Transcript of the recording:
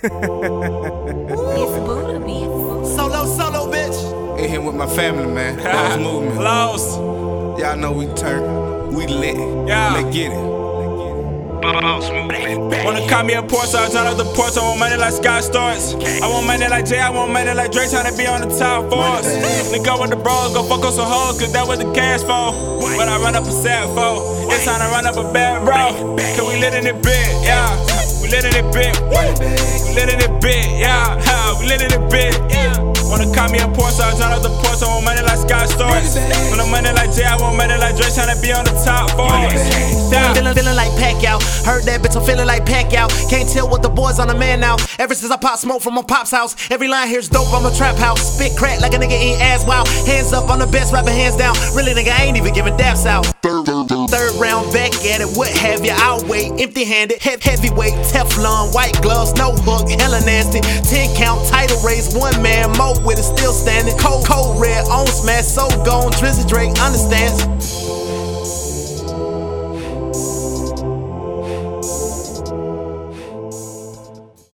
it's Budda beats. Solo, solo, bitch. In here with my family, man. Los movement. Los. Y'all know we turn. We lit. Yeah. Let's get it. Boss movement. Wanna call me a porn star, turn up the porch. I want money like Scott Storch. I want money like Jay, I want money like Drake, trying to be on the top force. Nigga with the bros, go fuck on some hoes, cause that was the cash for. When I run up a set for, it's time to run up a bad bro. Cause we lit in it big, yeah. We lit in it big. We lit in it big, yeah. We lit in it big, yeah. Wanna call me a porn star, turn up the porch. I want money like Scott Storch. Want money like Jay, I want money like Drake, trying to be on the top. Yeah. Feeling, feeling like Pacquiao. Heard that bitch, I'm feeling like Pacquiao. Can't tell what the boys on a man now. Ever since I pop smoke from my pop's house, every line here's dope. I'm a trap house. Spit crack like a nigga eating ass wow. Hands up, I'm the best rapper, hands down. Really, nigga, I ain't even giving daps out. Third round back at it, what have you? I'll wait, empty handed, he- heavyweight, Teflon, white gloves, no hook, hella nasty. 10 count, title race, one man, mo with it, still standing. Cold, cold red, on smash, so gone. Drizzy Drake understands.